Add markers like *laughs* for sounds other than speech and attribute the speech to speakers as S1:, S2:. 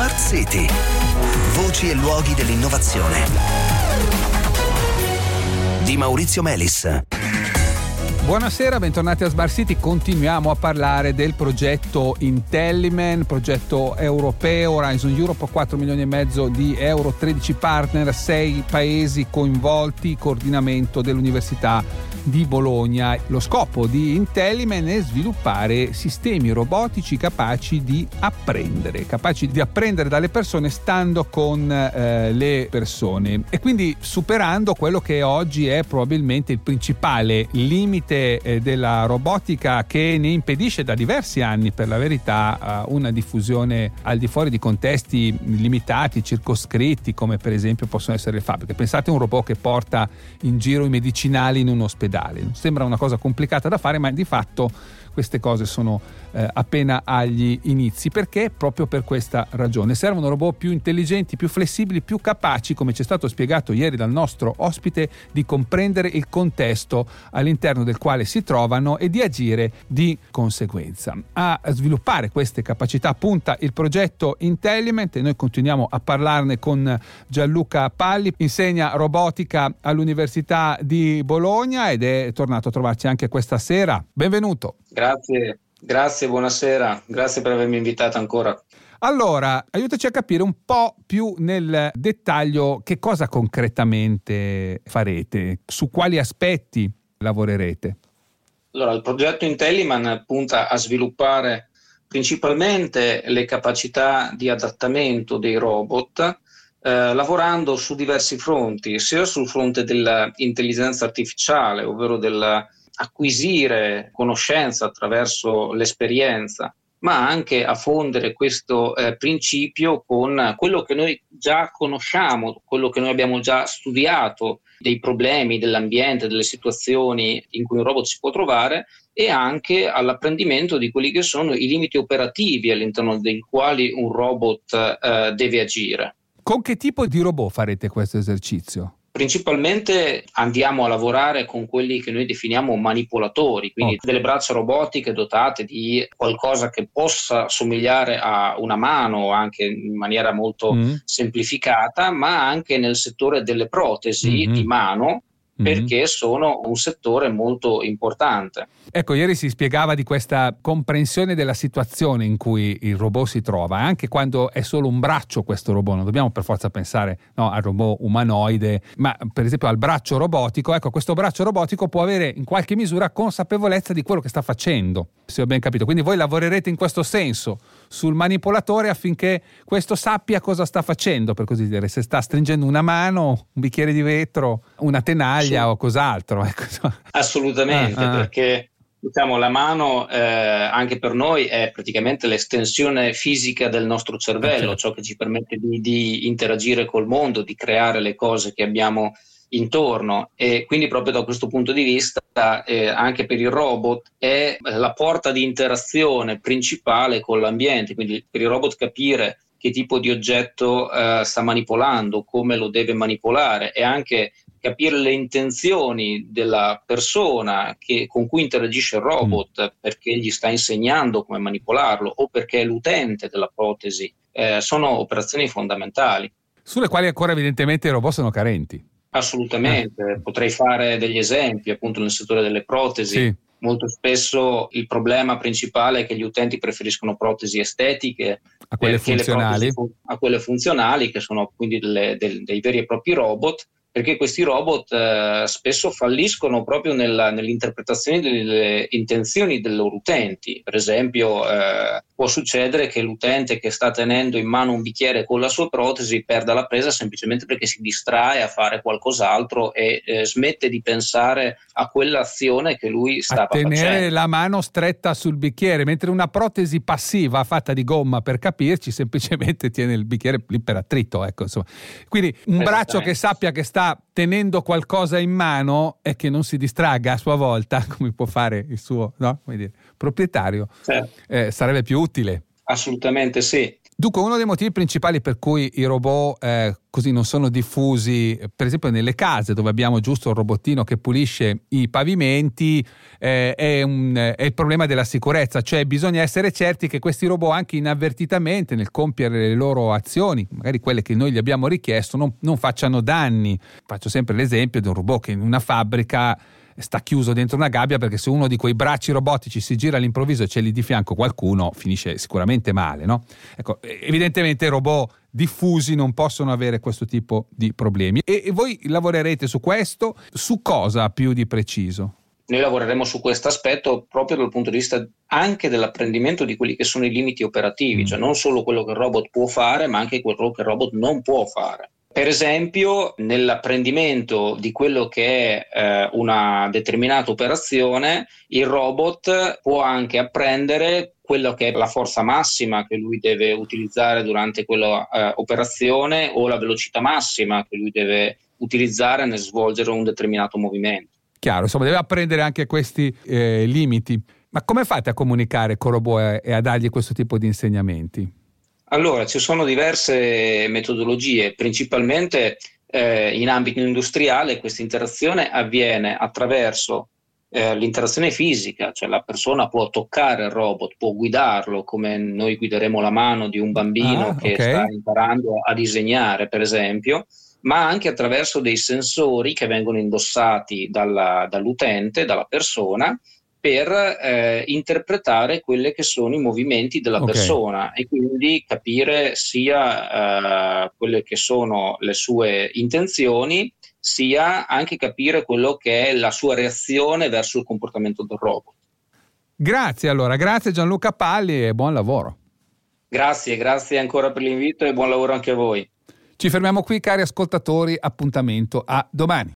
S1: Smart City. Voci e luoghi dell'innovazione. Di Maurizio Melis.
S2: Buonasera, bentornati a Smart City. Continuiamo a parlare del progetto Intellimen, progetto europeo, Horizon Europe, 4 milioni e mezzo di euro, 13 partner, 6 paesi coinvolti, coordinamento dell'Università di Bologna. Lo scopo di Intellimen è sviluppare sistemi robotici capaci di apprendere, capaci di apprendere dalle persone stando con eh, le persone e quindi superando quello che oggi è probabilmente il principale limite eh, della robotica che ne impedisce da diversi anni per la verità eh, una diffusione al di fuori di contesti limitati, circoscritti come per esempio possono essere le fabbriche. Pensate a un robot che porta in giro i medicinali in un ospedale. Sembra una cosa complicata da fare ma di fatto queste cose sono eh, appena agli inizi. Perché? Proprio per questa ragione. Servono robot più intelligenti, più flessibili, più capaci, come ci è stato spiegato ieri dal nostro ospite, di comprendere il contesto all'interno del quale si trovano e di agire di conseguenza. A sviluppare queste capacità punta il progetto Intelligent e noi continuiamo a parlarne con Gianluca Palli, insegna robotica all'Università di Bologna ed è tornato a trovarci anche questa sera. Benvenuto.
S3: Grazie, grazie, buonasera, grazie per avermi invitato ancora.
S2: Allora, aiutaci a capire un po' più nel dettaglio che cosa concretamente farete, su quali aspetti lavorerete.
S3: Allora, il progetto Intelliman punta a sviluppare principalmente le capacità di adattamento dei robot, eh, lavorando su diversi fronti, sia sul fronte dell'intelligenza artificiale, ovvero del acquisire conoscenza attraverso l'esperienza, ma anche a fondere questo eh, principio con quello che noi già conosciamo, quello che noi abbiamo già studiato dei problemi dell'ambiente, delle situazioni in cui un robot si può trovare e anche all'apprendimento di quelli che sono i limiti operativi all'interno dei quali un robot eh, deve agire.
S2: Con che tipo di robot farete questo esercizio?
S3: Principalmente andiamo a lavorare con quelli che noi definiamo manipolatori, quindi oh. delle braccia robotiche dotate di qualcosa che possa somigliare a una mano, anche in maniera molto mm. semplificata, ma anche nel settore delle protesi mm-hmm. di mano, perché mm-hmm. sono un settore molto importante.
S2: Ecco, ieri si spiegava di questa comprensione della situazione in cui il robot si trova, anche quando è solo un braccio questo robot, non dobbiamo per forza pensare no, al robot umanoide, ma per esempio al braccio robotico, ecco, questo braccio robotico può avere in qualche misura consapevolezza di quello che sta facendo, se ho ben capito. Quindi voi lavorerete in questo senso sul manipolatore affinché questo sappia cosa sta facendo, per così dire, se sta stringendo una mano, un bicchiere di vetro, una tenaglia sì. o cos'altro. *laughs* Ecco.
S3: Assolutamente, ah, ah. perché Diciamo, la mano eh, anche per noi è praticamente l'estensione fisica del nostro cervello, ciò che ci permette di, di, interagire col mondo, di creare le cose che abbiamo intorno e quindi proprio da questo punto di vista eh, anche per il robot è la porta di interazione principale con l'ambiente, quindi per il robot capire che tipo di oggetto eh, sta manipolando, come lo deve manipolare e anche capire le intenzioni della persona che, con cui interagisce il robot mm. perché gli sta insegnando come manipolarlo o perché è l'utente della protesi, eh, sono operazioni fondamentali.
S2: Sulle quali ancora evidentemente i robot sono carenti.
S3: Assolutamente, eh. potrei fare degli esempi appunto nel settore delle protesi. Sì. Molto spesso il problema principale è che gli utenti preferiscono protesi estetiche
S2: a quelle funzionali,
S3: a quelle funzionali che sono quindi delle, dei, dei veri e propri robot perché questi robot eh, spesso falliscono proprio nella, nell'interpretazione delle intenzioni dei loro utenti. Per esempio, eh, può succedere che l'utente che sta tenendo in mano un bicchiere con la sua protesi perda la presa semplicemente perché si distrae a fare qualcos'altro e eh, smette di pensare a quell'azione che lui stava
S2: a tenere
S3: facendo.
S2: la mano stretta sul bicchiere, mentre una protesi passiva fatta di gomma, per capirci, *laughs* semplicemente tiene il bicchiere lì per attrito. Ecco, Quindi un braccio che sappia che sta sta tenendo qualcosa in mano e che non si distragga a sua volta, *laughs* come può fare il suo no? dire, proprietario, certo. eh, sarebbe più utile.
S3: Assolutamente sì.
S2: Dunque, uno dei motivi principali per cui i robot eh, così non sono diffusi, per esempio nelle case dove abbiamo giusto un robottino che pulisce i pavimenti, eh, è, un, è, il problema della sicurezza, cioè bisogna essere certi che questi robot anche inavvertitamente nel compiere le loro azioni, magari quelle che noi gli abbiamo richiesto, non, non facciano danni. Faccio sempre l'esempio di un robot che in una fabbrica sta chiuso dentro una gabbia perché se uno di quei bracci robotici si gira all'improvviso e c'è lì di fianco qualcuno finisce sicuramente male. No? Ecco, evidentemente i robot diffusi non possono avere questo tipo di problemi. E, e voi lavorerete su questo? Su cosa più di preciso?
S3: Noi lavoreremo su questo aspetto proprio dal punto di vista anche dell'apprendimento di quelli che sono i limiti operativi, mm. cioè non solo quello che il robot può fare, ma anche quello che il robot non può fare. Per esempio, nell'apprendimento di quello che è eh, una determinata operazione, il robot può anche apprendere quello che è la forza massima che lui deve utilizzare durante quell'operazione eh, o la velocità massima che lui deve utilizzare nel svolgere un determinato movimento.
S2: Chiaro, insomma, deve apprendere anche questi eh, limiti. Ma come fate a comunicare con robot e a dargli questo tipo di insegnamenti?
S3: Allora, ci sono diverse metodologie, principalmente eh, in ambito industriale questa interazione avviene attraverso eh, l'interazione fisica, cioè la persona può toccare il robot, può guidarlo come noi guideremo la mano di un bambino ah, che okay. sta imparando a disegnare, per esempio, ma anche attraverso dei sensori che vengono indossati dalla, dall'utente, dalla persona, per eh, interpretare quelli che sono i movimenti della okay. persona e quindi capire sia eh, quelle che sono le sue intenzioni, sia anche capire quello che è la sua reazione verso il comportamento del robot.
S2: Grazie allora, grazie Gianluca Palli e buon lavoro.
S3: Grazie, grazie ancora per l'invito e buon lavoro anche a voi.
S2: Ci fermiamo qui cari ascoltatori, appuntamento a domani.